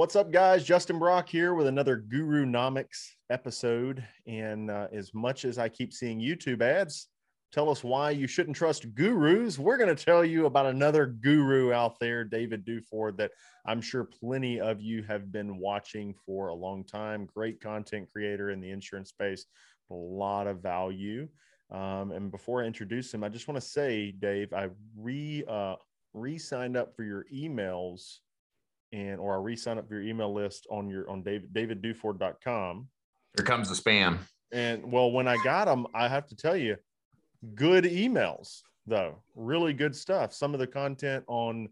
What's up, guys? Justin Brock here with another Guru Nomics episode. And uh, as much as I keep seeing YouTube ads tell us why you shouldn't trust gurus, we're going to tell you about another guru out there, David Duford, that I'm sure plenty of you have been watching for a long time. Great content creator in the insurance space, a lot of value. Um, and before I introduce him, I just want to say, Dave, I re uh, re signed up for your emails and or I re-sign up for your email list on your on David davidduford.com. Here comes the spam. And well, when I got them, I have to tell you, good emails though, really good stuff. Some of the content on,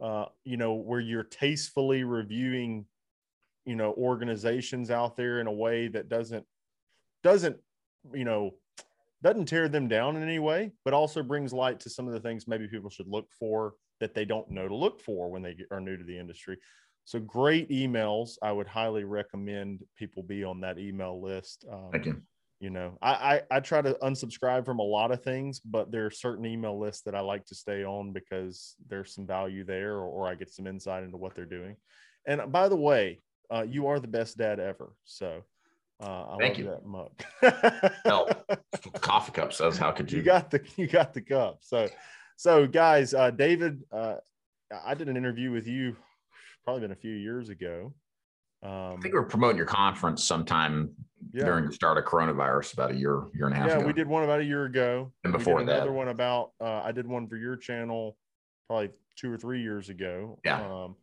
uh, you know, where you're tastefully reviewing, you know, organizations out there in a way that doesn't doesn't, you know, doesn't tear them down in any way, but also brings light to some of the things maybe people should look for that they don't know to look for when they are new to the industry. So great emails. I would highly recommend people be on that email list. Um, Thank you. You know, I, I, I try to unsubscribe from a lot of things, but there are certain email lists that I like to stay on because there's some value there, or, or I get some insight into what they're doing. And by the way, uh, you are the best dad ever. So uh, I Thank you. that mug. no, coffee cup says, "How could you?" You got the you got the cup. So so, guys, uh, David, uh, I did an interview with you probably been a few years ago. Um, I think we were promoting your conference sometime yeah. during the start of coronavirus, about a year, year and a half. Yeah, ago. we did one about a year ago, and before that, another one about. Uh, I did one for your channel, probably two or three years ago. Yeah. Um,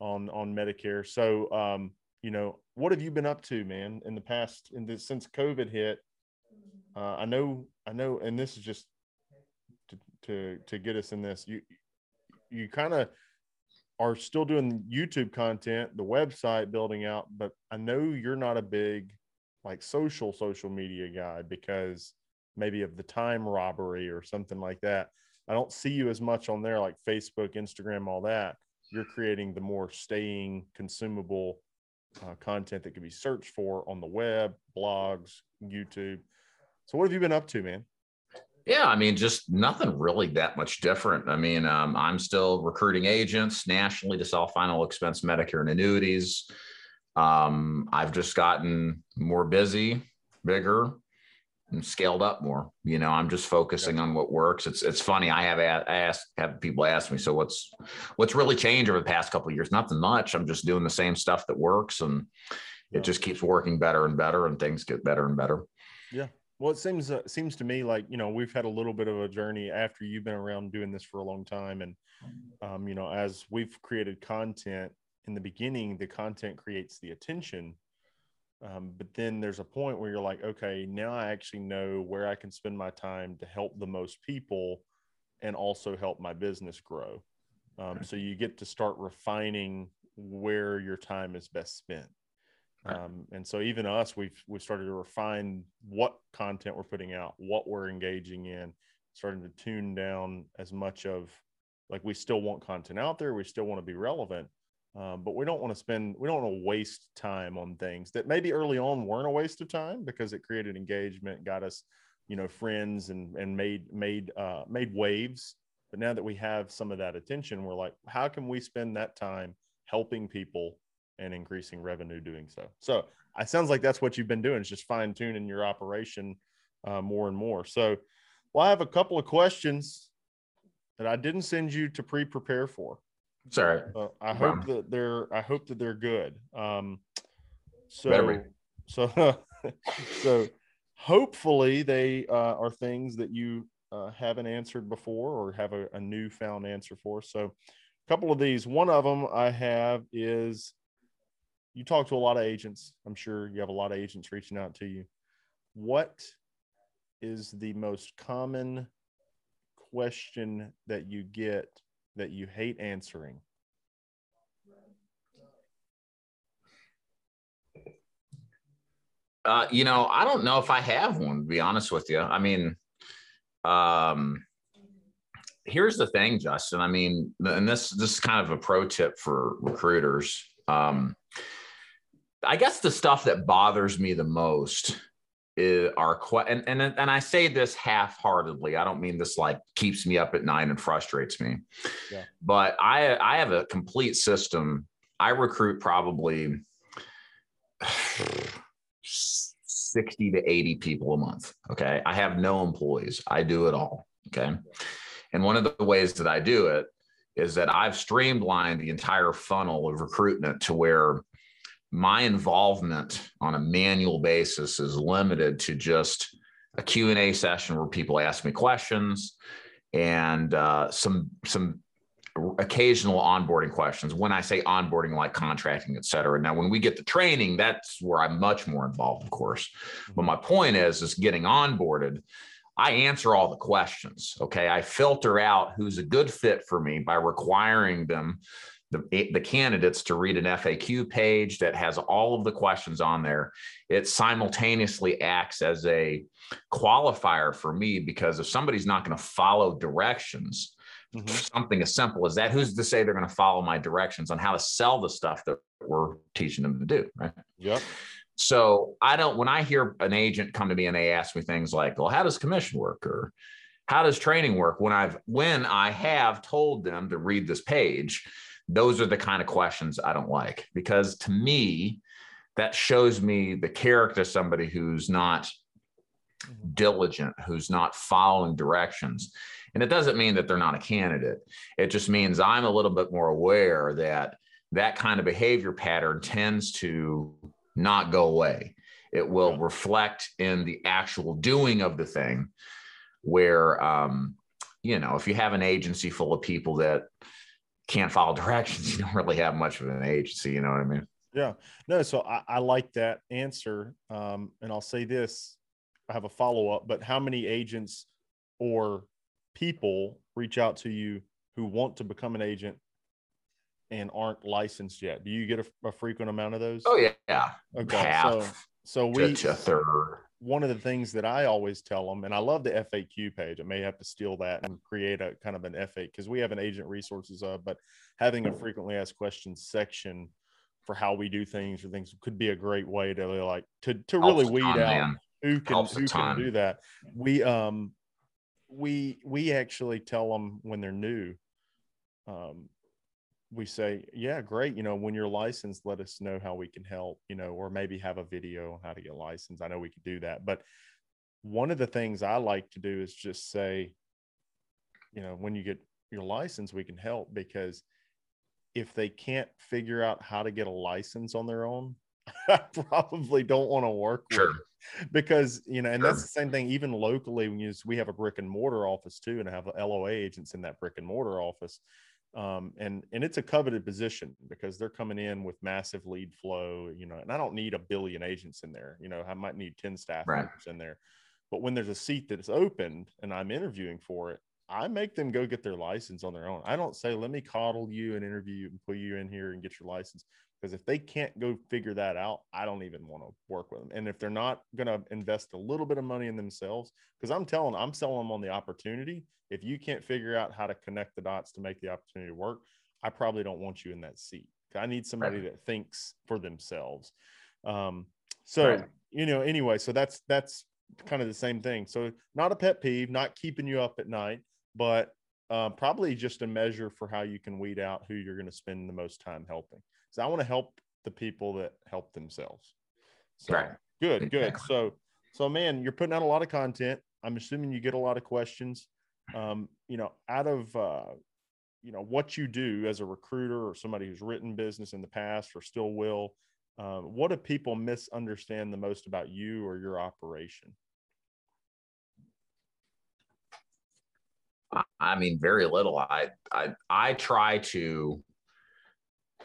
on on Medicare. So, um, you know, what have you been up to, man, in the past? In this since COVID hit, uh, I know, I know, and this is just to to get us in this. You you kind of are still doing YouTube content, the website building out, but I know you're not a big like social social media guy because maybe of the time robbery or something like that. I don't see you as much on there like Facebook, Instagram, all that. You're creating the more staying consumable uh, content that can be searched for on the web, blogs, YouTube. So what have you been up to, man? Yeah, I mean, just nothing really that much different. I mean, um, I'm still recruiting agents nationally to sell final expense Medicare and annuities. Um, I've just gotten more busy, bigger, and scaled up more. You know, I'm just focusing on what works. It's it's funny. I have asked have people ask me, so what's what's really changed over the past couple of years? Nothing much. I'm just doing the same stuff that works, and it just keeps working better and better, and things get better and better. Yeah, well, it seems uh, seems to me like you know we've had a little bit of a journey after you've been around doing this for a long time, and um, you know as we've created content in the beginning, the content creates the attention, um, but then there's a point where you're like, okay, now I actually know where I can spend my time to help the most people, and also help my business grow. Um, so you get to start refining where your time is best spent. Um, and so even us, we've we started to refine what content we're putting out, what we're engaging in, starting to tune down as much of like we still want content out there, we still want to be relevant, um, but we don't want to spend we don't want to waste time on things that maybe early on weren't a waste of time because it created engagement, got us, you know, friends and and made made uh, made waves. But now that we have some of that attention, we're like, how can we spend that time helping people and increasing revenue doing so. So it sounds like that's what you've been doing is just fine tuning your operation uh, more and more. So, well, I have a couple of questions that I didn't send you to pre-prepare for. Sorry. Uh, I hope that they're I hope that they're good. Um, so so so hopefully they uh, are things that you uh, haven't answered before or have a, a newfound answer for. So a couple of these. One of them I have is you talk to a lot of agents. I'm sure you have a lot of agents reaching out to you. What is the most common question that you get that you hate answering? Uh, you know, I don't know if I have one, to be honest with you. I mean, um, here's the thing, Justin. I mean, and this this is kind of a pro tip for recruiters. Um, I guess the stuff that bothers me the most is our que- and, and and I say this half-heartedly. I don't mean this like keeps me up at night and frustrates me. Yeah. But I I have a complete system I recruit probably 60 to 80 people a month. Okay. I have no employees. I do it all. Okay. And one of the ways that I do it is that I've streamlined the entire funnel of recruitment to where my involvement on a manual basis is limited to just a q&a session where people ask me questions and uh, some some occasional onboarding questions. When i say onboarding like contracting et cetera. Now when we get to training that's where i'm much more involved of course. But my point is is getting onboarded i answer all the questions okay? I filter out who's a good fit for me by requiring them the, the candidates to read an FAQ page that has all of the questions on there. It simultaneously acts as a qualifier for me because if somebody's not going to follow directions, mm-hmm. something as simple as that, who's to say they're going to follow my directions on how to sell the stuff that we're teaching them to do? Right. Yep. So I don't, when I hear an agent come to me and they ask me things like, well, how does commission work? Or how does training work? When I've, when I have told them to read this page, those are the kind of questions I don't like because to me, that shows me the character of somebody who's not mm-hmm. diligent, who's not following directions. And it doesn't mean that they're not a candidate. It just means I'm a little bit more aware that that kind of behavior pattern tends to not go away. It will reflect in the actual doing of the thing, where, um, you know, if you have an agency full of people that can't follow directions, you don't really have much of an agency. You know what I mean? Yeah. No, so I, I like that answer. Um, and I'll say this I have a follow up, but how many agents or people reach out to you who want to become an agent and aren't licensed yet? Do you get a, a frequent amount of those? Oh, yeah. Okay. Half so, so we, to a third one of the things that I always tell them, and I love the FAQ page. I may have to steal that and create a kind of an FAQ because we have an agent resources of, but having a frequently asked questions section for how we do things or things could be a great way to like to to really weed out man. who can who can do that. We um we we actually tell them when they're new. Um, we say, yeah, great. You know, when you're licensed, let us know how we can help, you know, or maybe have a video on how to get licensed. I know we could do that. But one of the things I like to do is just say, you know, when you get your license, we can help because if they can't figure out how to get a license on their own, I probably don't want to work sure. with because you know, and sure. that's the same thing even locally when you we have a brick and mortar office too, and I have LOA agents in that brick and mortar office um, and and it's a coveted position because they're coming in with massive lead flow you know and i don't need a billion agents in there you know i might need 10 staff right. members in there. But when there's a seat that's opened and i'm interviewing for it i make them go get their license on their own. I don't say let me coddle you and interview you and put you in here and get your license because if they can't go figure that out i don't even want to work with them and if they're not going to invest a little bit of money in themselves because i'm telling i'm selling them on the opportunity if you can't figure out how to connect the dots to make the opportunity work i probably don't want you in that seat. I need somebody right. that thinks for themselves. Um, so right. you know anyway so that's that's kind of the same thing. So not a pet peeve not keeping you up at night but uh, probably just a measure for how you can weed out who you're going to spend the most time helping I want to help the people that help themselves. So right. good, good. So, so man, you're putting out a lot of content. I'm assuming you get a lot of questions. Um, you know, out of uh, you know what you do as a recruiter or somebody who's written business in the past or still will. Uh, what do people misunderstand the most about you or your operation? I mean, very little. I I I try to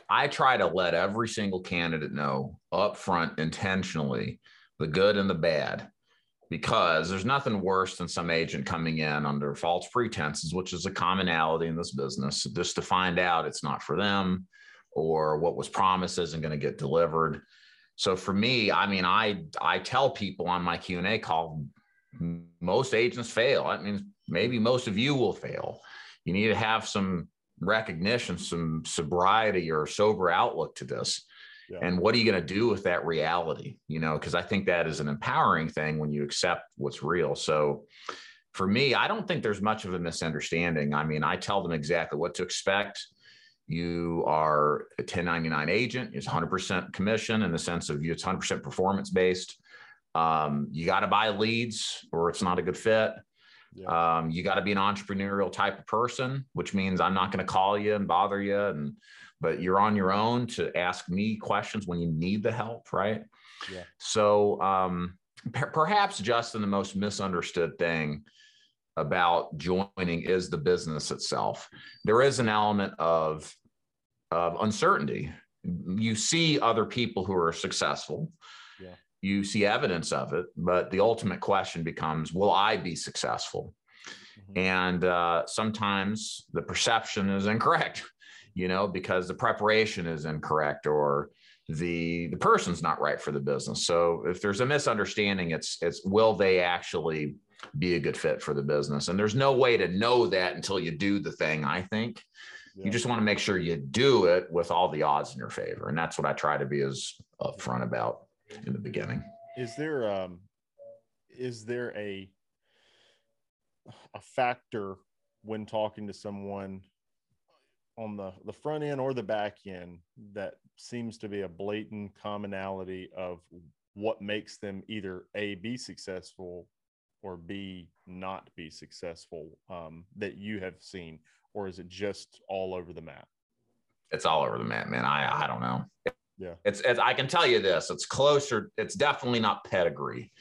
I try to let every single candidate know up front intentionally the good and the bad because there's nothing worse than some agent coming in under false pretenses, which is a commonality in this business, just to find out it's not for them or what was promised isn't going to get delivered. So for me, I mean, I I tell people on my Q and A call, most agents fail. I mean, maybe most of you will fail. You need to have some recognition, some sobriety or sober outlook to this. Yeah. And what are you going to do with that reality? You know, because I think that is an empowering thing when you accept what's real. So for me, I don't think there's much of a misunderstanding. I mean, I tell them exactly what to expect. You are a 1099 agent. It's 100% commission in the sense of you. It's 100% performance based. Um, you got to buy leads, or it's not a good fit. Yeah. Um, you got to be an entrepreneurial type of person, which means I'm not going to call you and bother you, and but you're on your own to ask me questions when you need the help, right? Yeah. So um, per- perhaps Justin, the most misunderstood thing about joining is the business itself. There is an element of, of uncertainty. You see other people who are successful. You see evidence of it, but the ultimate question becomes, will I be successful? Mm-hmm. And uh, sometimes the perception is incorrect, you know, because the preparation is incorrect or the the person's not right for the business. So if there's a misunderstanding, it's it's will they actually be a good fit for the business. And there's no way to know that until you do the thing, I think. Yeah. You just want to make sure you do it with all the odds in your favor. And that's what I try to be as upfront about in the beginning. Is there um is there a a factor when talking to someone on the the front end or the back end that seems to be a blatant commonality of what makes them either a be successful or B not be successful um, that you have seen, or is it just all over the map? It's all over the map, man. I I don't know. Yeah, it's, it's I can tell you this. It's closer. It's definitely not pedigree.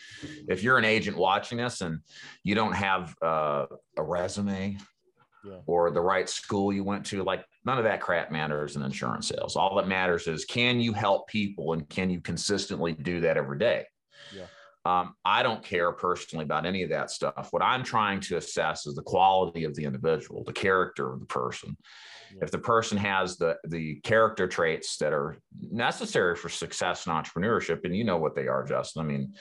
If you're an agent watching this and you don't have uh, a resume yeah. or the right school you went to, like none of that crap matters in insurance sales. All that matters is can you help people and can you consistently do that every day? Yeah. Um, I don't care personally about any of that stuff. What I'm trying to assess is the quality of the individual, the character of the person. Yeah. If the person has the the character traits that are necessary for success in entrepreneurship, and you know what they are, Justin. I mean,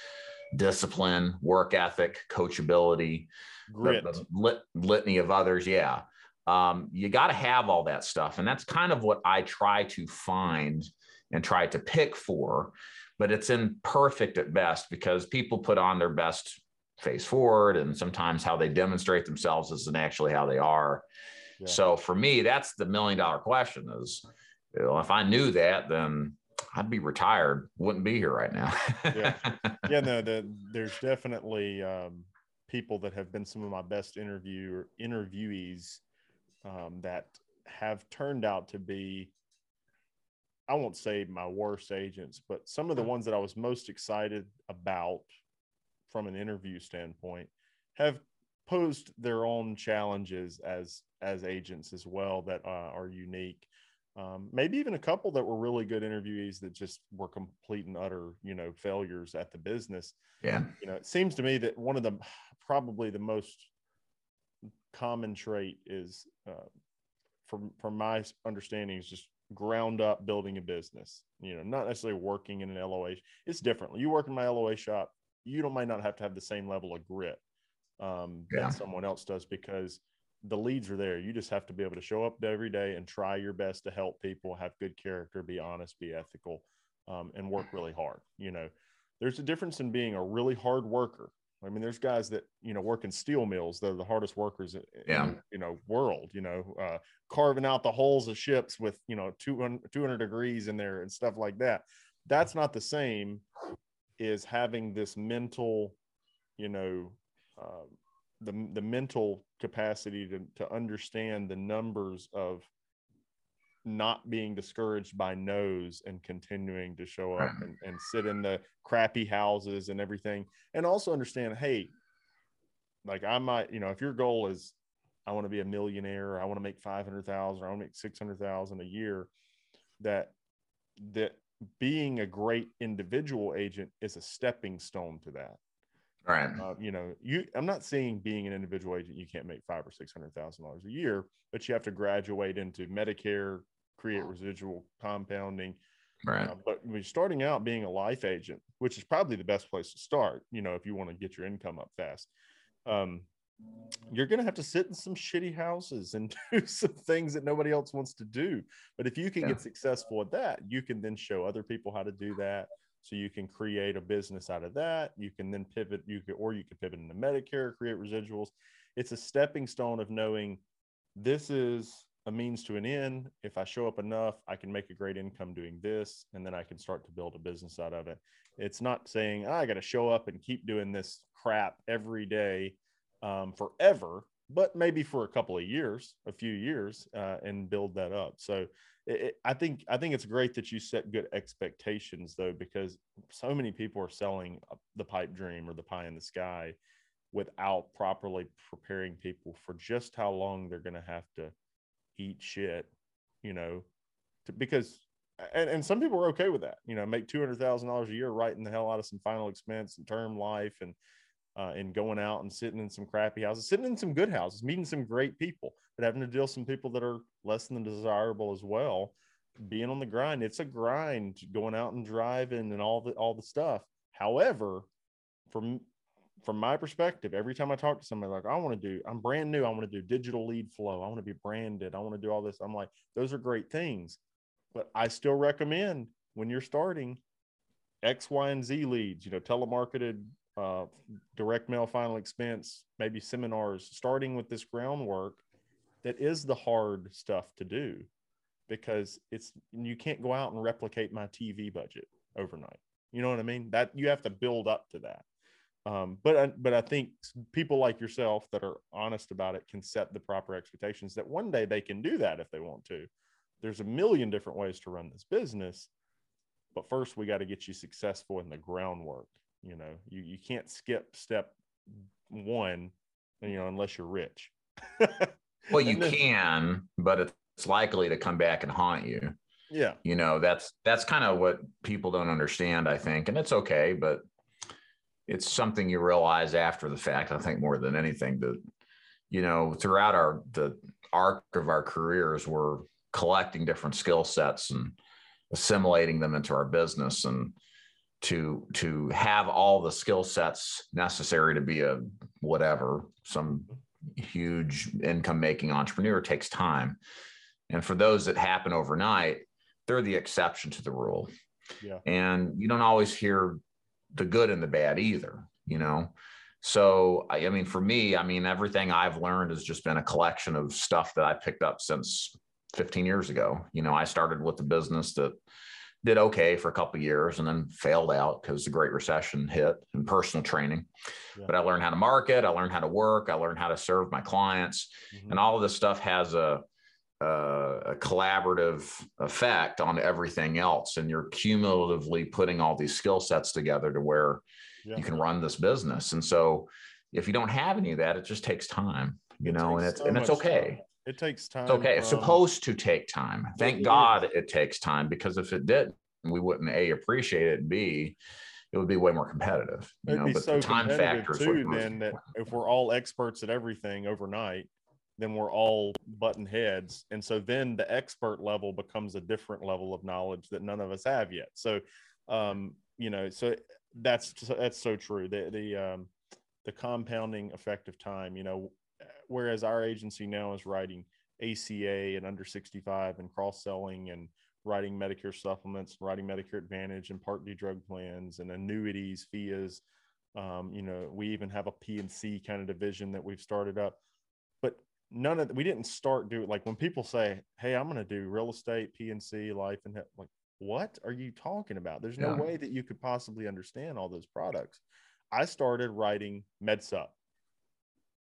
discipline, work ethic, coachability, grit, the, the lit, litany of others. Yeah, um, you got to have all that stuff, and that's kind of what I try to find and try to pick for but it's imperfect at best because people put on their best face forward and sometimes how they demonstrate themselves isn't actually how they are. Yeah. So for me, that's the million dollar question is you know, if I knew that, then I'd be retired, wouldn't be here right now. yeah. Yeah. No, the, there's definitely um, people that have been some of my best interview interviewees um, that have turned out to be I won't say my worst agents, but some of the ones that I was most excited about from an interview standpoint have posed their own challenges as as agents as well that uh, are unique. Um, maybe even a couple that were really good interviewees that just were complete and utter, you know, failures at the business. Yeah. You know, it seems to me that one of the probably the most common trait is, uh, from from my understanding, is just ground up building a business you know not necessarily working in an loa it's different. You work in my loa shop you don't might not have to have the same level of grit um, yeah. that someone else does because the leads are there. You just have to be able to show up every day and try your best to help people have good character be honest be ethical um, and work really hard you know. There's a difference in being a really hard worker I mean, there's guys that you know work in steel mills. They're the hardest workers in yeah. you know world. You know, uh, carving out the hulls of ships with you know 200, 200 degrees in there and stuff like that. That's not the same as having this mental, you know, uh, the the mental capacity to to understand the numbers of not being discouraged by no's and continuing to show up and, and sit in the crappy houses and everything and also understand hey like i might you know if your goal is i want to be a millionaire i want to make 500000 or i want to make 600000 a year that that being a great individual agent is a stepping stone to that. Right. Uh, you know you i'm not saying being an individual agent you can't make five or six hundred thousand dollars a year but you have to graduate into medicare create residual compounding. Right. Uh, but when you're starting out being a life agent, which is probably the best place to start, you know, if you want to get your income up fast, um, you're going to have to sit in some shitty houses and do some things that nobody else wants to do. But if you can yeah. get successful at that, you can then show other people how to do that. So you can create a business out of that. You can then pivot, you could, or you could pivot into Medicare, create residuals. It's a stepping stone of knowing this is a means to an end. If I show up enough, I can make a great income doing this, and then I can start to build a business out of it. It's not saying oh, I got to show up and keep doing this crap every day um, forever, but maybe for a couple of years, a few years, uh, and build that up. So it, I think I think it's great that you set good expectations though, because so many people are selling the pipe dream or the pie in the sky without properly preparing people for just how long they're going to have to eat shit, you know, to, because and, and some people are okay with that, you know, make two hundred thousand dollars a year, writing the hell out of some final expense and term life and uh, and going out and sitting in some crappy houses, sitting in some good houses, meeting some great people, but having to deal with some people that are less than desirable as well. Being on the grind, it's a grind going out and driving and all the all the stuff. However, from from my perspective, every time I talk to somebody like I want to do, I'm brand new, I want to do digital lead flow, I want to be branded, I want to do all this. I'm like, those are great things, but I still recommend when you're starting X, Y, and Z leads, you know, telemarketed uh, direct mail final expense, maybe seminars, starting with this groundwork that is the hard stuff to do because it's you can't go out and replicate my TV budget overnight. You know what I mean? That you have to build up to that. Um, but but I think people like yourself that are honest about it can set the proper expectations that one day they can do that if they want to. There's a million different ways to run this business, but first we got to get you successful in the groundwork you know, you, you can't skip step one, you know, unless you're rich. well, you then, can, but it's likely to come back and haunt you. Yeah. You know, that's that's kind of what people don't understand, I think. And it's okay, but it's something you realize after the fact, I think more than anything that, you know, throughout our the arc of our careers, we're collecting different skill sets and assimilating them into our business. And to to have all the skill sets necessary to be a whatever some huge income making entrepreneur takes time and for those that happen overnight they're the exception to the rule yeah. and you don't always hear the good and the bad either you know so I, I mean for me i mean everything i've learned has just been a collection of stuff that i picked up since 15 years ago you know i started with a business that did okay for a couple years and then failed out because the Great Recession hit and personal training. Yeah. But I learned how to market, I learned how to work, I learned how to serve my clients, mm-hmm. and all of this stuff has a, a, a collaborative effect on everything else. And you're cumulatively putting all these skill sets together to where yeah. you can run this business. And so if you don't have any of that, it just takes time, you it know, and it's so and it's okay. Time. It takes time. It's okay. From... It's supposed to take time. Thank it God is. it takes time because if it did, we wouldn't A, appreciate it, and B, it would be way more competitive. You It'd know, but so the time factor too, then that if we're all experts at everything overnight, then we're all button heads. And so then the expert level becomes a different level of knowledge that none of us have yet. So um, you know, so that's that's so true. The the um the compounding effect of time, you know, whereas our agency now is writing ACA and under 65 and cross selling and writing Medicare supplements, writing Medicare Advantage and Part D drug plans and annuities, FIAs. Um, you know, we even have a P&C kind of division that we've started up. None of we didn't start doing like when people say, "Hey, I'm going to do real estate, P&C, life and health," like what are you talking about? There's no yeah. way that you could possibly understand all those products. I started writing MedSup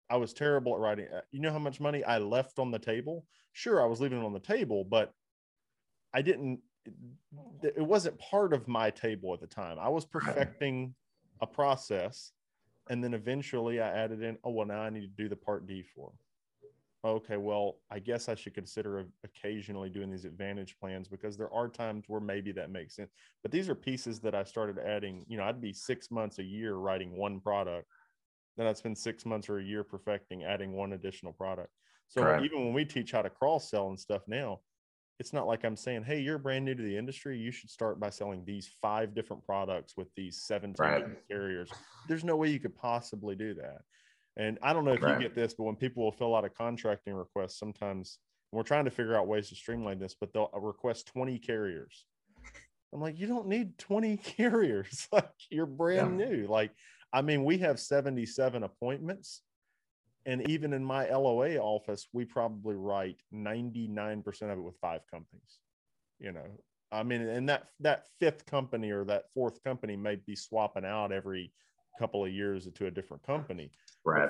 I was terrible at writing. Uh, you know how much money I left on the table? Sure, I was leaving it on the table, but I didn't. It wasn't part of my table at the time. I was perfecting a process, and then eventually I added in. Oh well, now I need to do the part D for. Okay, well, I guess I should consider occasionally doing these advantage plans because there are times where maybe that makes sense. But these are pieces that I started adding. You know, I'd be six months a year writing one product then I'd spend six months or a year perfecting adding one additional product. So Correct. even when we teach how to cross sell and stuff now, it's not like I'm saying, hey, you're brand new to the industry. You should start by selling these five different products with these 17 right. carriers. There's no way you could possibly do that. And I don't know if right. you get this, but when people will fill out a contracting request, sometimes we're trying to figure out ways to streamline this, but they'll uh, request 20 carriers. I'm like, you don't need 20 carriers. like you're brand yeah. new. Like I mean, we have 77 appointments and even in my LOA office, we probably write 99% of it with five companies. You know, I mean, and that that fifth company or that fourth company may be swapping out every couple of years to a different company. Right.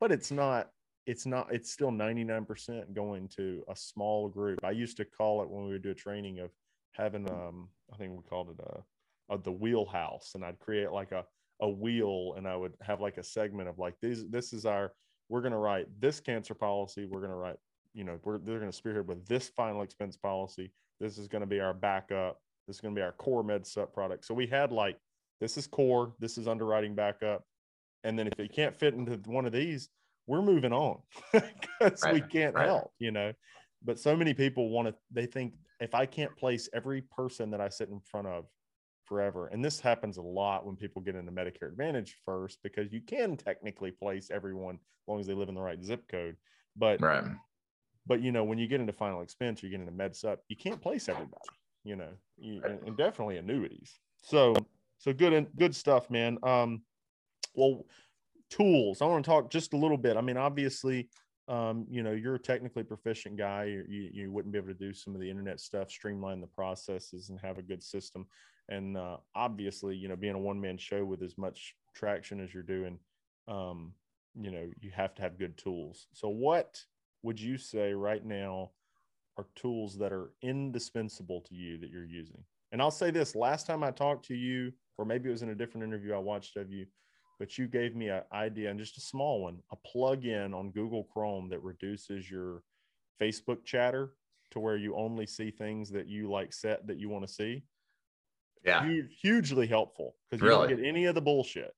But, it's not it's not it's still 99% going to a small group. I used to call it when we would do a training of having um I think we called it a, a the wheelhouse. And I'd create like a a wheel and I would have like a segment of like these this is our we're going to write this cancer policy. We're going to write you know we're they're going to spearhead with this final expense policy. This is going to be our backup. This is going to be our core med sub product. So we had like this is core. This is underwriting backup and then if it can't fit into one of these we're moving on because right, we can't right. help you know but so many people want to they think if i can't place every person that i sit in front of forever. And this happens a lot when people get into Medicare Advantage first, because you can technically place everyone as long as they live in the right zip code. But right. But you know, when you get into final expense, you get into med sup, you can't place everybody. You know, you, and, and, definitely annuities. So so good and good stuff, man. Um, well, tools. I want to talk just a little bit. I mean, obviously, um, you know, you're a technically proficient guy. You, you wouldn't be able to do some of the internet stuff, streamline the processes, and have a good system and uh, obviously you know being a one man show with as much traction as you're doing um, you know you have to have good tools so what would you say right now are tools that are indispensable to you that you're using and i'll say this last time i talked to you or maybe it was in a different interview i watched of you but you gave me an idea and just a small one a plug-in on google chrome that reduces your facebook chatter to where you only see things that you like set that you want to see. Yeah. Huge, hugely helpful because you really? don't get any of the bullshit.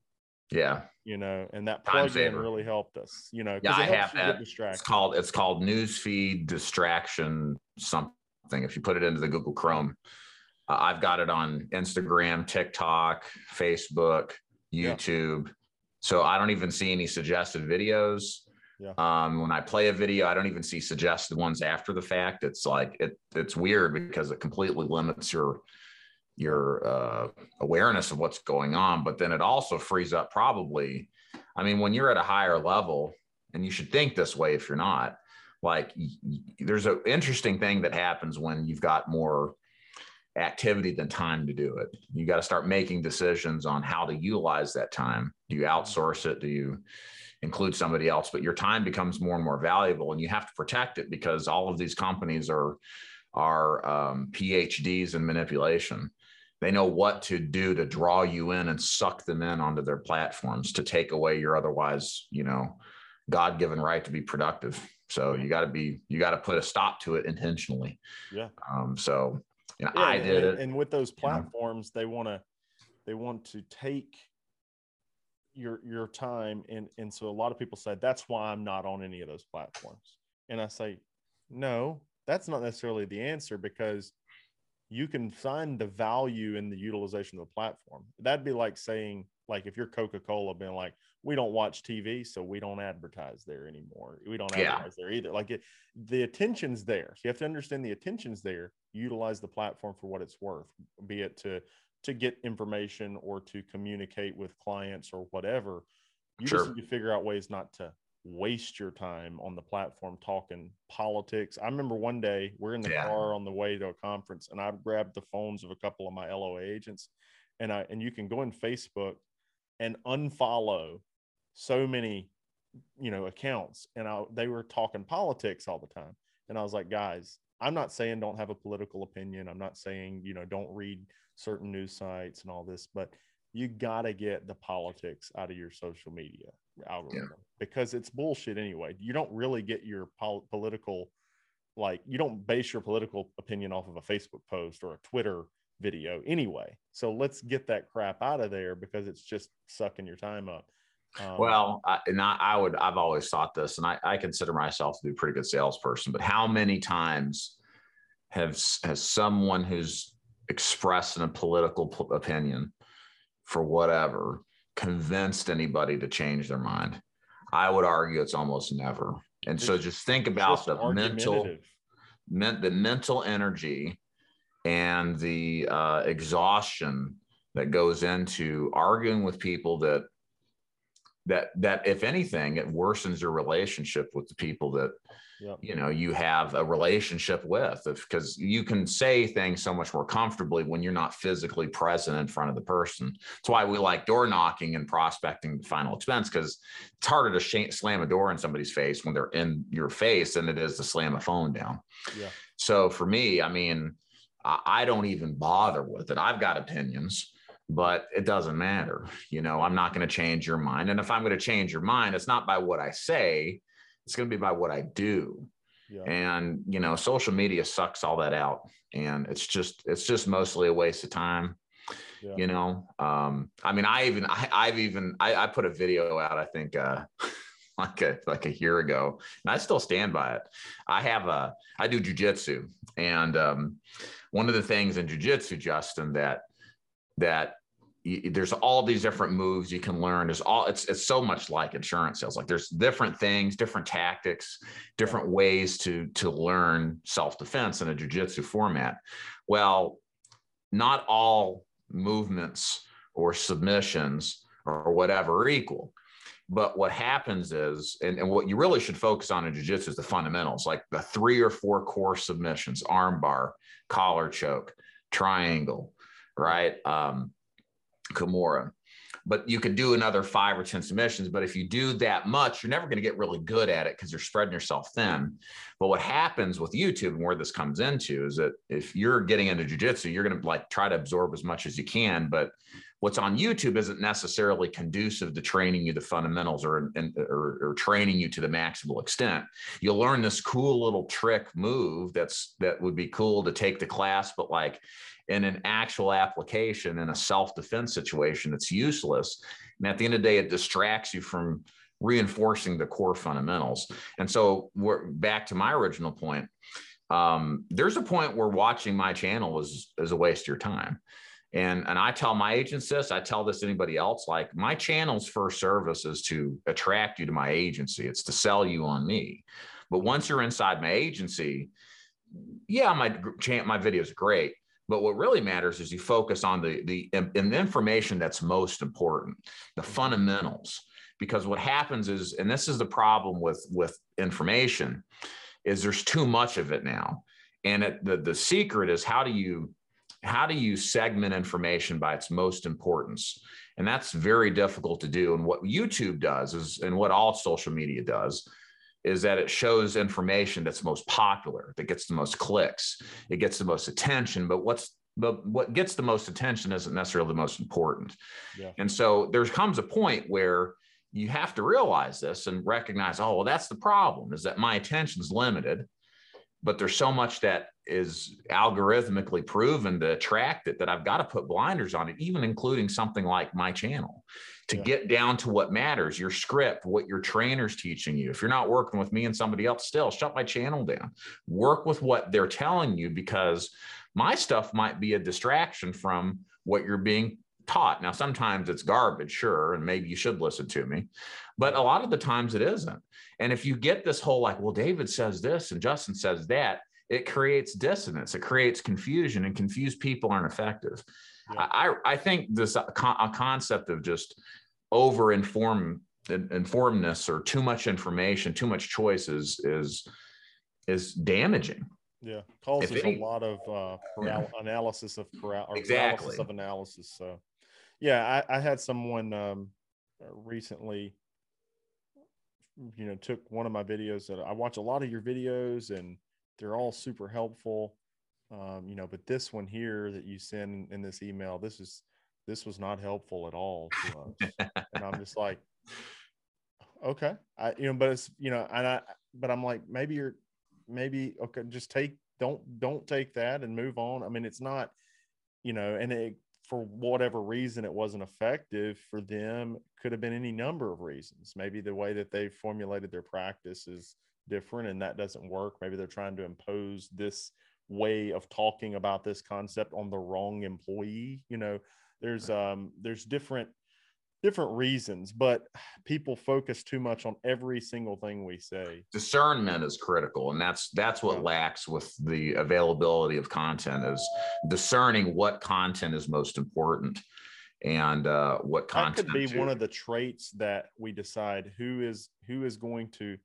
Yeah. You know and that plugin really helped us you know yeah i have that. It's called it's called newsfeed distraction something if you put it into the google chrome. Uh, i've got it on instagram tiktok facebook youtube yeah. so i don't even see any suggested videos yeah. Um, when I play a video, I don't even see suggested ones after the fact. It's like it it's weird because it completely limits your your uh, awareness of what's going on, but then it also frees up probably. I mean, when you're at a higher level, and you should think this way if you're not, like there's an interesting thing that happens when you've got more activity than time to do it. You got to start making decisions on how to utilize that time. Do you outsource it? Do you include somebody else? But your time becomes more and more valuable, and you have to protect it because all of these companies are are um, PhDs in manipulation they know what to do to draw you in and suck them in onto their platforms to take away your otherwise you know god-given right to be productive so you got to be you got to put a stop to it intentionally yeah um so know yeah, i did and, it and with those platforms they want to they want to take your your time and and so a lot of people say that's why i'm not on any of those platforms and i say no that's not necessarily the answer because you can find the value in the utilization of the platform. That'd be like saying, like, if you're Coca Cola being like, we don't watch TV, so we don't advertise there anymore. We don't advertise yeah. there either. Like, it, the attention's there. So you have to understand the attention's there. Utilize the platform for what it's worth, be it to to get information or to communicate with clients or whatever. You sure. just need to figure out ways not to waste your time on the platform talking politics. I remember one day we're in the yeah. car on the way to a conference and I grabbed the phones of a couple of my LOA agents and I and you can go in Facebook and unfollow so many you know accounts and I, they were talking politics all the time and I was like guys I'm not saying don't have a political opinion I'm not saying you know don't read certain news sites and all this but you got to get the politics out of your social media algorithm yeah. because it's bullshit anyway. You don't really get your pol- political, like, you don't base your political opinion off of a Facebook post or a Twitter video anyway. So let's get that crap out of there because it's just sucking your time up. Um, well, I, and I, I, would, I've always thought this, and I, I consider myself to be a pretty good salesperson, but how many times have, has someone who's expressed a political opinion for whatever convinced anybody to change their mind. I would argue it's almost never. And so just think about just the mental, meant the mental energy and the uh, exhaustion that goes into arguing with people that that that if anything it worsens your relationship with the people that yep. you know you have a relationship with because you can say things so much more comfortably when you're not physically present in front of the person that's why we like door knocking and prospecting the final expense because it's harder to sh- slam a door in somebody's face when they're in your face than it is to slam a phone down yeah. so for me i mean I, I don't even bother with it i've got opinions but it doesn't matter. You know, I'm not going to change your mind. And if I'm going to change your mind, it's not by what I say, it's going to be by what I do. Yeah. And, you know, social media sucks all that out. And it's just, it's just mostly a waste of time. Yeah. You know, um, I mean, I even, I, have even, I, I, put a video out, I think, uh, like a, like a year ago, and I still stand by it. I have a, I do jujitsu. And, um, one of the things in jujitsu, Justin, that that there's all these different moves you can learn. There's all it's it's so much like insurance sales. Like there's different things, different tactics, different ways to to learn self defense in a jujitsu format. Well, not all movements or submissions or whatever are equal. But what happens is, and, and what you really should focus on in jiu-jitsu is the fundamentals, like the three or four core submissions, armbar, collar choke, triangle, right? Um, Kimura. But you could do another five or 10 submissions. But if you do that much, you're never going to get really good at it because you're spreading yourself thin. But what happens with YouTube and where this comes into is that if you're getting into jujitsu, you're going to like try to absorb as much as you can. But what's on YouTube isn't necessarily conducive to training you the fundamentals or, or, or, training you to the maximal extent. You'll learn this cool little trick move that's that would be cool to take the class, but like in an actual application in a self-defense situation, it's useless. And at the end of the day, it distracts you from reinforcing the core fundamentals. And so we're back to my original point. Um, there's a point where watching my channel is, is a waste of your time. And, and I tell my agents this, I tell this to anybody else, like my channel's first service is to attract you to my agency. It's to sell you on me. But once you're inside my agency, yeah, my my videos are great. But what really matters is you focus on the the, in the information that's most important, the fundamentals. Because what happens is, and this is the problem with with information, is there's too much of it now. And it, the the secret is how do you how do you segment information by its most importance? And that's very difficult to do. And what YouTube does is, and what all social media does, is that it shows information that's most popular, that gets the most clicks, it gets the most attention. But what's but what gets the most attention isn't necessarily the most important. Yeah. And so there comes a point where you have to realize this and recognize, oh, well, that's the problem is that my attention is limited but there's so much that is algorithmically proven to attract it that I've got to put blinders on it, even including something like my channel to yeah. get down to what matters your script, what your trainer's teaching you. If you're not working with me and somebody else, still shut my channel down. Work with what they're telling you because my stuff might be a distraction from what you're being taught. Now, sometimes it's garbage, sure, and maybe you should listen to me, but a lot of the times it isn't. And if you get this whole like, well, David says this and Justin says that, it creates dissonance, it creates confusion, and confused people aren't effective. Yeah. I, I think this a concept of just over inform informedness or too much information, too much choices is is damaging. Yeah, causes any, a lot of uh, yeah. analysis of paral- or exactly. paralysis of analysis. So, yeah, I, I had someone um, recently you know took one of my videos that I watch a lot of your videos and they're all super helpful. Um, you know, but this one here that you send in this email, this is this was not helpful at all and I'm just like, okay, I you know, but it's you know, and I but I'm like, maybe you're maybe okay, just take don't don't take that and move on. I mean, it's not, you know, and it for whatever reason it wasn't effective for them could have been any number of reasons. Maybe the way that they formulated their practice is different and that doesn't work. Maybe they're trying to impose this way of talking about this concept on the wrong employee you know? There's um there's different different reasons, but people focus too much on every single thing we say. Discernment is critical, and that's that's what lacks with the availability of content is discerning what content is most important. and uh, what content. That could be to... one of the traits that we decide who is who is going to,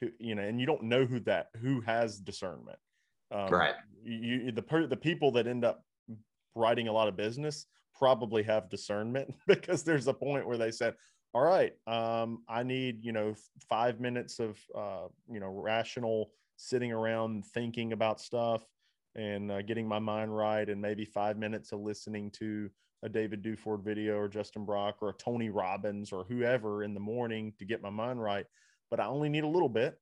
who you know, and you don't know who that who has discernment. Um, right. You the per, the people that end up writing a lot of business probably have discernment because there's a point where they said, all right, um, I need, you know, five minutes of, uh, you know, rational sitting around thinking about stuff and uh, getting my mind right, and maybe five minutes of listening to a David Duford video or Justin Brock or a Tony Robbins or whoever in the morning to get my mind right. But I only need a little bit.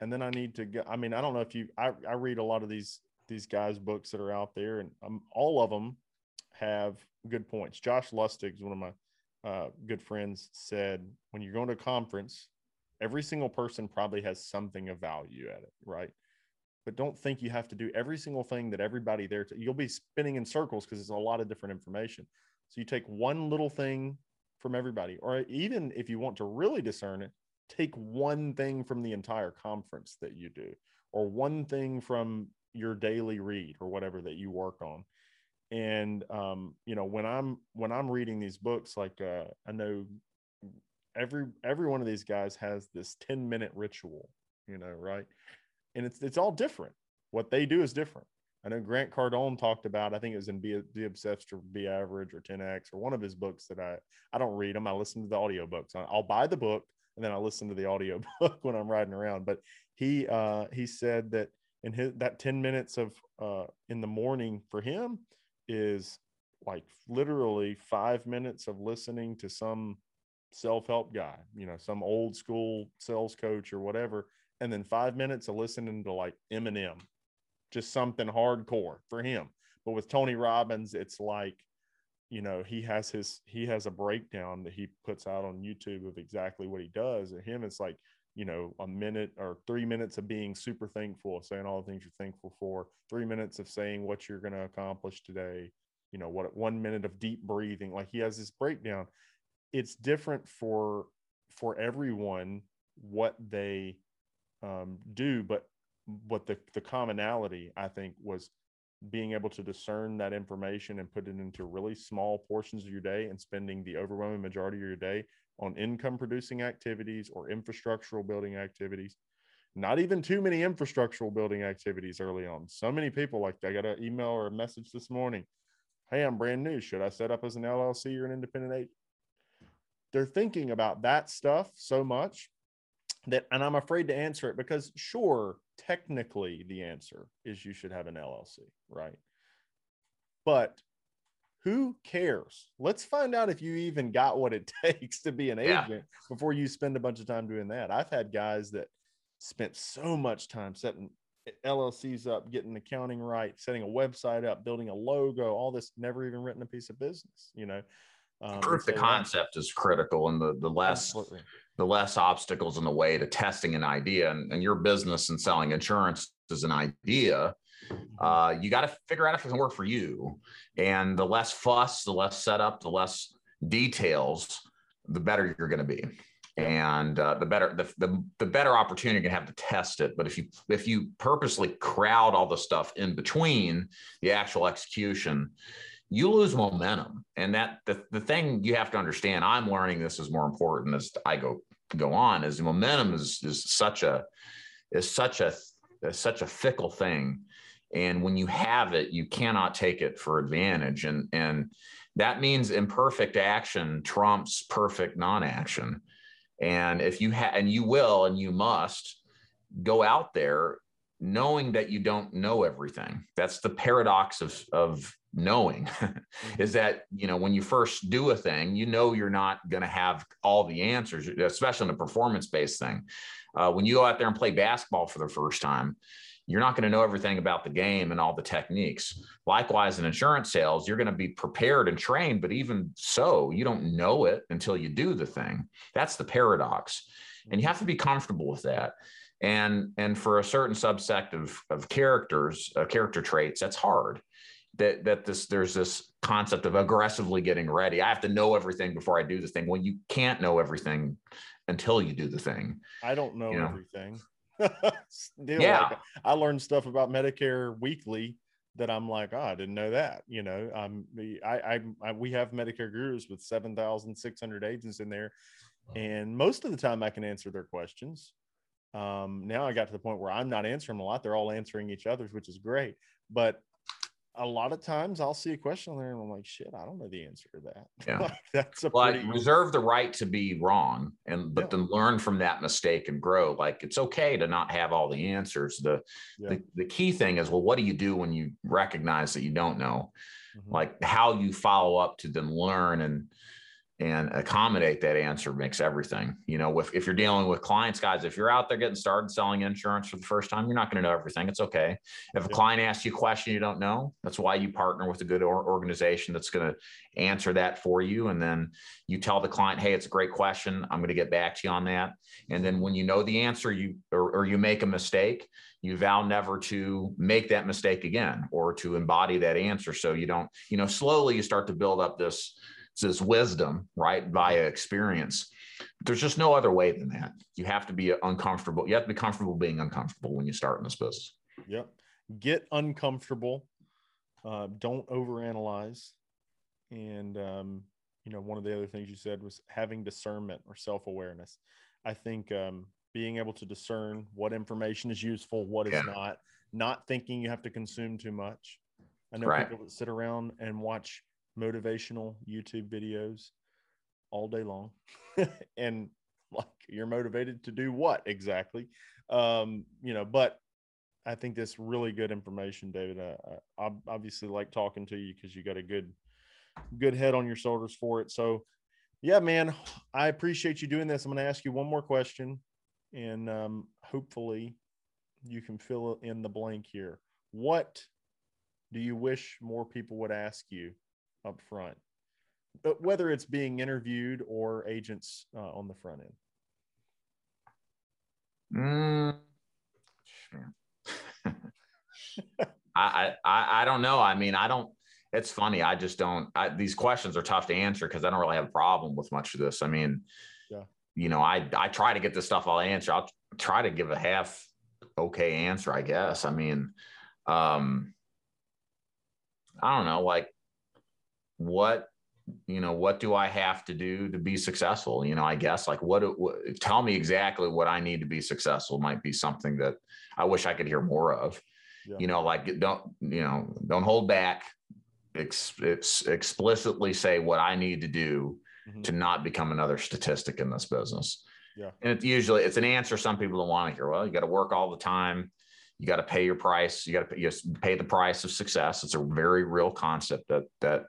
And then I need to get, I mean, I don't know if you, I, I read a lot of these, these guys' books that are out there and um, all of them have good points. Josh Lustig is one of my uh, good friends said, when you're going to a conference, every single person probably has something of value at it, right? But don't think you have to do every single thing that everybody there. To, you'll be spinning in circles because it's a lot of different information. So you take one little thing from everybody, or even if you want to really discern it, take one thing from the entire conference that you do, or one thing from your daily read or whatever that you work on and um, you know when i'm when i'm reading these books like uh, i know every every one of these guys has this 10 minute ritual you know right? And it's it's all different. What they do is different. I know grant cardone talked about i think it was in be, be obsessed or be average or 10x or one of his books that i i don't read them i listen to the audio books i'll buy the book and then i listen to the audio book when i'm riding around. But he uh he said that in his that 10 minutes of uh in the morning for him is like literally five minutes of listening to some self-help guy, you know, some old school sales coach or whatever, and then five minutes of listening to like Eminem, just something hardcore for him. But with Tony Robbins, it's like, you know, he has his he has a breakdown that he puts out on YouTube of exactly what he does. And him, it's like, you know, a minute or three minutes of being super thankful, saying all the things you're thankful for, three minutes of saying what you're going to accomplish today, you know, what one minute of deep breathing. Like he has this breakdown. It's different for for everyone what they um, do, but what the the commonality I think was being able to discern that information and put it into really small portions of your day and spending the overwhelming majority of your day on income producing activities or infrastructural building activities. Not even too many infrastructural building activities early on. So many people like I got an email or a message this morning. Hey, I'm brand new. Should I set up as an LLC or an independent agent? They're thinking about that stuff so much that, and I'm afraid to answer it because, sure, technically the answer is you should have an LLC, right? But who cares? Let's find out if you even got what it takes to be an agent yeah. before you spend a bunch of time doing that. I've had guys that spent so much time setting LLCs up, getting accounting right, setting a website up, building a logo, all this, never even written a piece of business, you know. Um, Proof the concept is critical and the, the less absolutely. the less obstacles in the way to testing an idea and, and your business and selling insurance is an idea uh, you got to figure out if it's going to work for you. And the less fuss, the less setup, the less details, the better you're going to be. And uh, the better the, the the better opportunity you're gonna have to test it. But if you if you purposely crowd all the stuff in between the actual execution, you lose momentum. And that the, the thing you have to understand, I'm learning this is more important as I go go on, is momentum is is such a is such a is such a fickle thing and when you have it you cannot take it for advantage. And and that means imperfect action trumps perfect non-action. And if you have and you will and you must go out there knowing that you don't know everything. That's the paradox of of knowing is that you know when you first do a thing you know you're not going to have all the answers especially in a performance based thing. Uh, when you go out there and play basketball for the first time you're not going to know everything about the game and all the techniques. Likewise, in insurance sales, you're going to be prepared and trained, but even so, you don't know it until you do the thing. That's the paradox. And you have to be comfortable with that. And, and for a certain subset of, of characters, uh, character traits, that's hard. That, that this there's this concept of aggressively getting ready. I have to know everything before I do the thing. Well, you can't know everything until you do the thing. I don't know, you know? everything. yeah. Like, I learned stuff about Medicare weekly that I'm like, oh, I didn't know that. You know, um, I, I, I we have Medicare gurus with 7,600 agents in there, and most of the time I can answer their questions. Um, now I got to the point where I'm not answering a lot; they're all answering each other's, which is great. But a lot of times I'll see a question on there and I'm like, shit, I don't know the answer to that. Yeah. That's a like pretty reserve the right to be wrong and but Yeah. then learn from that mistake and grow. Like it's okay to not have all the answers. The, Yeah. the the key thing is well, what do you do when you recognize that you don't know? Mhm. Like how you follow up to then learn and and accommodate that answer makes everything. You know, if, if you're dealing with clients, guys, if you're out there getting started selling insurance for the first time, you're not going to know everything. It's okay. If a Yeah. client asks you a question you don't know, that's why you partner with a good or- organization that's going to answer that for you. And then you tell the client, hey, it's a great question. I'm going to get back to you on that. And then when you know the answer, you or, or you make a mistake, you vow never to make that mistake again or to embody that answer. So you don't, you know, slowly you start to build up this this wisdom, right, via experience. There's just no other way than that. You have to be uncomfortable. You have to be comfortable being uncomfortable when you start in this business. Yep. Get uncomfortable. Uh, don't overanalyze. And, um, you know, one of the other things you said was having discernment or self awareness. I think um, being able to discern what information is useful, what is Yeah. not, not thinking you have to consume too much. I know Right. people that sit around and watch motivational YouTube videos all day long. and like you're motivated to do what exactly? Um, you know, but I think that's really good information, David. Uh, I obviously like talking to you because you got a good, good head on your shoulders for it. So, yeah, man, I appreciate you doing this. I'm going to ask you one more question, and um, hopefully, you can fill in the blank here. What do you wish more people would ask you up front, but whether it's being interviewed or agents uh, on the front end? Mm. I, I I don't know. I mean, I don't. It's funny. I just don't. I, these questions are tough to answer because I don't really have a problem with much of this. I mean, Yeah. you know, I I try to get the stuff I'll answer. I'll try to give a half okay answer, I guess. I mean, um, I don't know, like what you know what do i have to do to be successful? You know i guess like what, what tell me exactly what i need to be successful might be something that i wish i could hear more of. Yeah. you know like don't you know don't hold back. It's it's explicitly say what i need to do Mhm. to not become another statistic in this business. Yeah. and it's usually it's an answer some people don't want to hear. Well you got to work all the time. You got to pay your price. You got to pay, you pay the price of success. It's a very real concept that that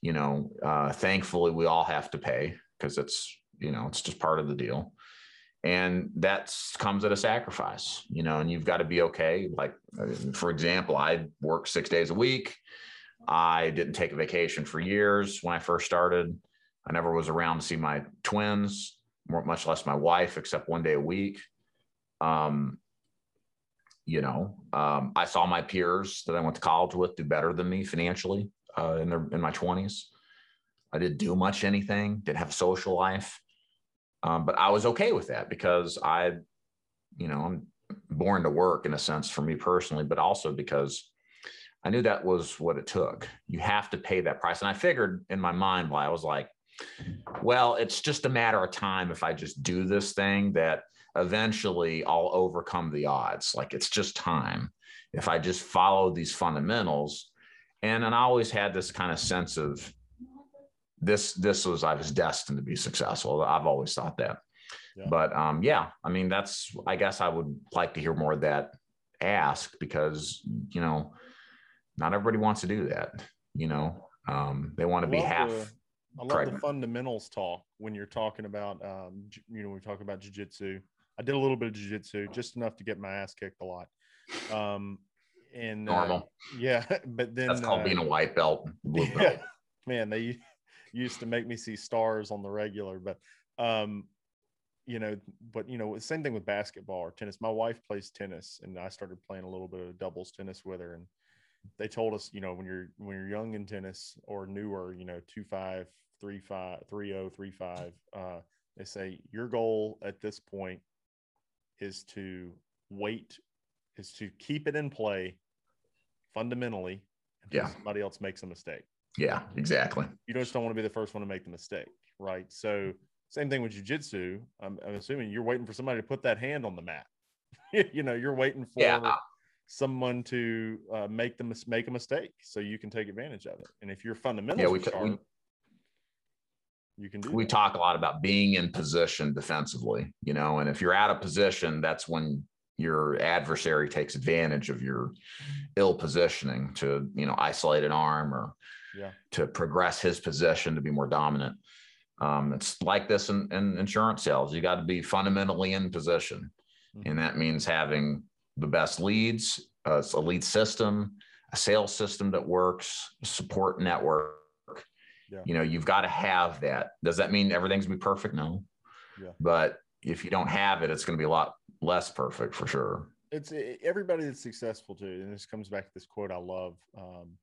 you know uh, thankfully we all have to pay because it's you know it's just part of the deal. And that comes at a sacrifice you know and you've got to be okay. Like uh, for example i work six days a week. I didn't take a vacation for years when i first started. I never was around to see my twins much less my wife except one day a week. Um, you know um, i saw my peers that i went to college with do better than me financially uh, in in my 20s i didn't do much anything didn't have a social life um, but i was okay with that because i you know i'm born to work in a sense for me personally but also because i knew that was what it took you have to pay that price and i figured in my mind while i was like well it's just a matter of time if i just do this thing that eventually I'll overcome the odds. Like it's just time if I just follow these fundamentals. And and I always had this kind of sense of this this was I was destined to be successful. I've always thought that. Yeah. But um yeah, I mean that's I guess I would like to hear more of that ask because you know not everybody wants to do that, you know. Um they want to be half the- I love pregnant. the fundamentals talk when you're talking about, um, you know, we talk about jujitsu. I did a little bit of jujitsu, just enough to get my ass kicked a lot. Um, and uh, normal. yeah, but then That's called uh, being a white belt, blue belt. yeah, man, they used to make me see stars on the regular, but um, you know, but you know, same thing with basketball or tennis. My wife plays tennis, and I started playing a little bit of doubles tennis with her, and they told us, you know, when you're when you're young in tennis or newer, you know, two five, three five, three oh, three five, uh, they say your goal at this point is to wait, is to keep it in play fundamentally yeah. somebody else makes a mistake. Yeah, exactly. You just don't want to be the first one to make the mistake, right? So same thing with jujitsu. I'm, I'm assuming you're waiting for somebody to put that hand on the mat. you know, you're waiting for yeah. someone to uh, make them make a mistake so you can take advantage of it. And if you're fundamental, yeah, we, sharp, we, you can do. We that. talk a lot about being in position defensively, you know, and if you're out of position, that's when your adversary takes advantage of your ill positioning to you know isolate an arm or yeah. to progress his position to be more dominant um, it's like this in, in insurance sales you got to be fundamentally in position mm-hmm. and that means having the best leads uh, a lead system a sales system that works support network yeah. you know you've got to have that does that mean everything's gonna be perfect no yeah. but if you don't have it it's going to be a lot less perfect for sure. It's everybody that's successful too, and this comes back to this quote I love. Um,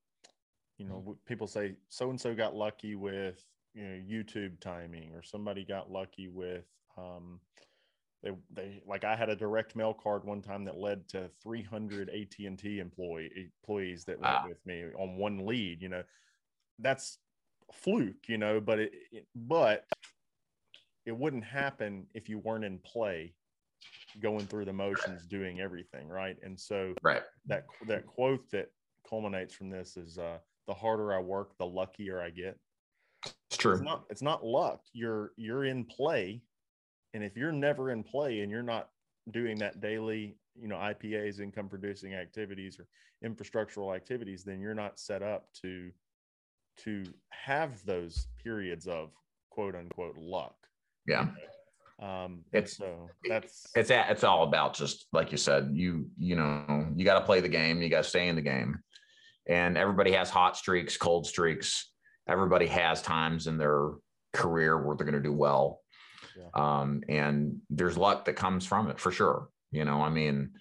you know, people say so and so got lucky with you know YouTube timing, or somebody got lucky with um, they they like I had a direct mail card one time that led to 300 AT and T employee employees that went ah. with me on one lead. You know, that's fluke. You know, but it, it but it wouldn't happen if you weren't in play going through the motions, doing everything right. And so right that that quote that culminates from this is uh, the harder I work, the luckier I get. It's true. It's not, it's not luck. You're you're in play, and if you're never in play and you're not doing that daily, you know, IPAs, income producing activities or infrastructural activities, then you're not set up to to have those periods of quote unquote luck. Yeah. You know? Um, it's so that's it's it's all about just like you said, you you know you got to play the game, you got to stay in the game, and everybody has hot streaks, cold streaks. Everybody has times in their career where they're going to do well, yeah. um, and there's luck that comes from it for sure. You know, I mean,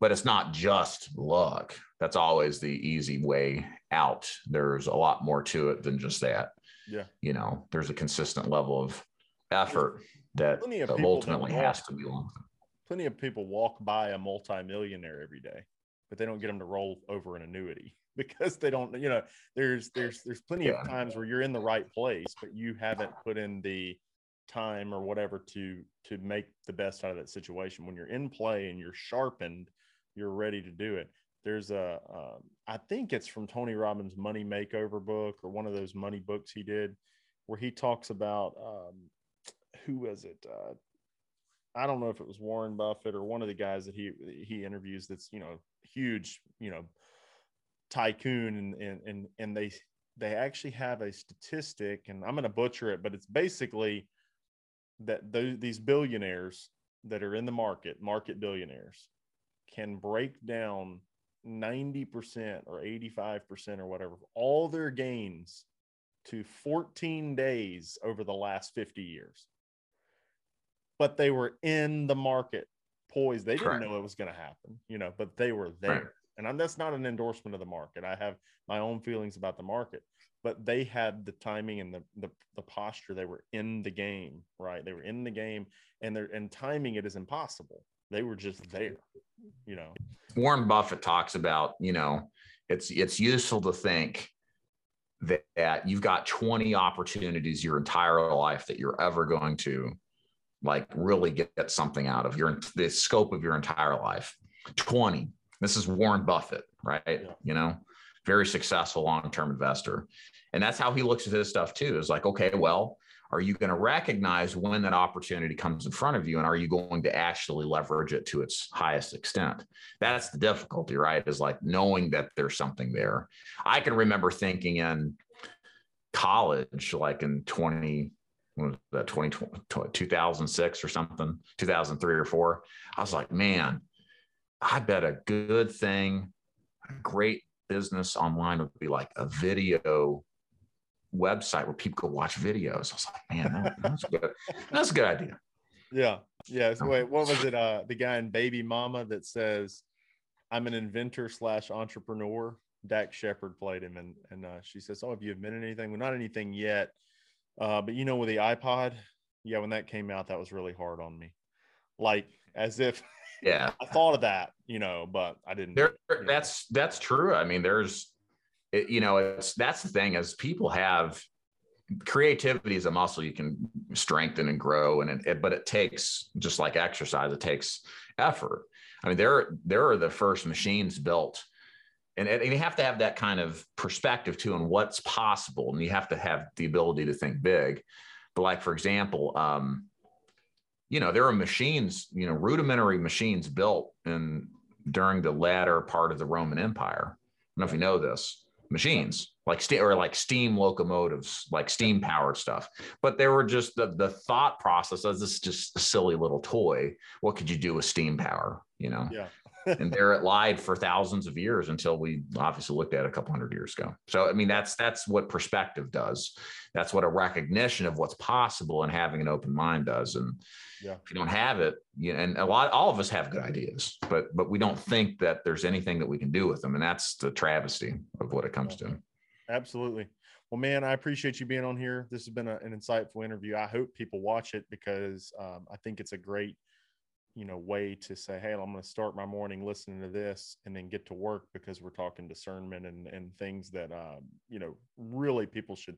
but it's not just luck. That's always the easy way out. There's a lot more to it than just that. Yeah. You know, there's a consistent level of effort that ultimately walk, has to be long. Plenty of people walk by a multimillionaire every day, but they don't get them to roll over an annuity because they don't, you know, there's there's there's plenty yeah. of times where you're in the right place, but you haven't put in the time or whatever to to make the best out of that situation. When you're in play and you're sharpened, you're ready to do it. There's a, um, I think it's from Tony Robbins' Money Makeover book or one of those money books he did, where he talks about um, who was it? Uh, I don't know if it was Warren Buffett or one of the guys that he he interviews. That's you know huge, you know, tycoon, and and and and they they actually have a statistic, and I'm going to butcher it, but it's basically that those, these billionaires that are in the market, market billionaires, can break down 90% or 85% or whatever all their gains to 14 days over the last 50 years but they were in the market poised. They didn't Correct. know it was going to happen, you know, but they were there. Right. And I'm, that's not an endorsement of the market. I have my own feelings about the market, but they had the timing and the, the, the posture. They were in the game, right? They were in the game and they're, and timing it is impossible. They were just there, you know. Warren Buffett talks about, you know, it's, it's useful to think that, that you've got 20 opportunities your entire life that you're ever going to like really get, something out of your the scope of your entire life. 20 this is warren buffett right? Yeah. you know very successful long-term investor. And that's how he looks at his stuff too is like okay well are you going to recognize when that opportunity comes in front of you and are you going to actually leverage it to its highest extent? That's the difficulty right? Is like knowing that there's something there. I can remember thinking in college like in 20 that 20, 2006 or something, 2003 or four. I was like, man, I bet a good thing, a great business online would be like a video website where people could watch videos. I was like, man, that, that's good. That's a good idea. Yeah. Yeah. So wait, what was it? Uh, the guy in Baby Mama that says, I'm an inventor slash entrepreneur. Dax Shepard played him, and and uh, she says, "Oh, have you invented anything? Well, not anything yet, uh, but you know, with the iPod, yeah, when that came out, that was really hard on me. Like as if yeah, I thought of that, you know, but I didn't. There, that's that's true. I mean, there's, it, you know, it's that's the thing is people have creativity is a muscle you can strengthen and grow, and it, it, but it takes just like exercise, it takes effort. I mean, there there are the first machines built. And, and you have to have that kind of perspective too on what's possible, and you have to have the ability to think big. But like for example, um, you know, there are machines, you know, rudimentary machines built in during the latter part of the Roman Empire. I don't know if you know this. Machines like steam or like steam locomotives, like steam powered stuff. But they were just the the thought process as this is just a silly little toy. What could you do with steam power? You know? Yeah. And there it lied for thousands of years until we obviously looked at it a couple hundred years ago. So I mean that's that's what perspective does. That's what a recognition of what's possible and having an open mind does. And Yeah. if you don't have it, you and a lot all of us have good ideas, but but we don't think that there's anything that we can do with them. And that's the travesty of what it comes to. Absolutely. Well, man, I appreciate you being on here. This has been a, an insightful interview. I hope people watch it because um, I think it's a great, you know, way to say, "Hey, I'm going to start my morning listening to this, and then get to work because we're talking discernment and and things that, um, you know, really people should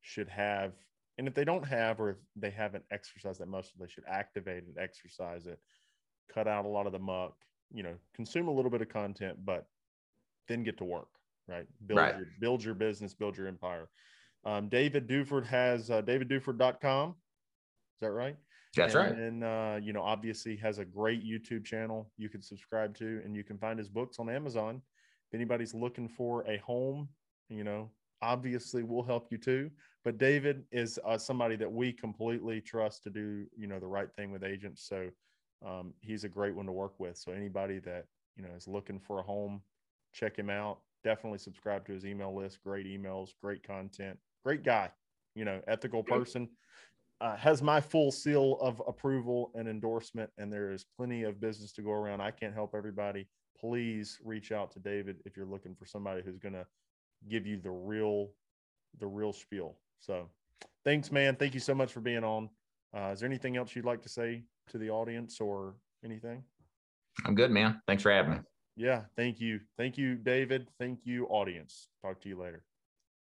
should have. And if they don't have, or if they haven't exercised that muscle, they should activate it, exercise it, cut out a lot of the muck. You know, consume a little bit of content, but then get to work right? Build Right. your build your business, build your empire. Um, David Duford has uh, davidduford.com. Is that right? That's and, right. And uh, you know, obviously has a great YouTube channel you can subscribe to, and you can find his books on Amazon. If anybody's looking for a home, you know, obviously we'll help you too. But David is uh, somebody that we completely trust to do, you know, the right thing with agents. So um, he's a great one to work with. So anybody that you know is looking for a home, check him out. Definitely subscribe to his email list. Great emails, great content, great guy. You know, ethical person. Uh, has my full seal of approval and endorsement, and there is plenty of business to go around. I can't help everybody. Please reach out to David if you're looking for somebody who's going to give you the real, the real spiel. So, thanks, man. Thank you so much for being on. Uh, is there anything else you'd like to say to the audience or anything? I'm good, man. Thanks for having me. Yeah, thank you. Thank you, David. Thank you, audience. Talk to you later.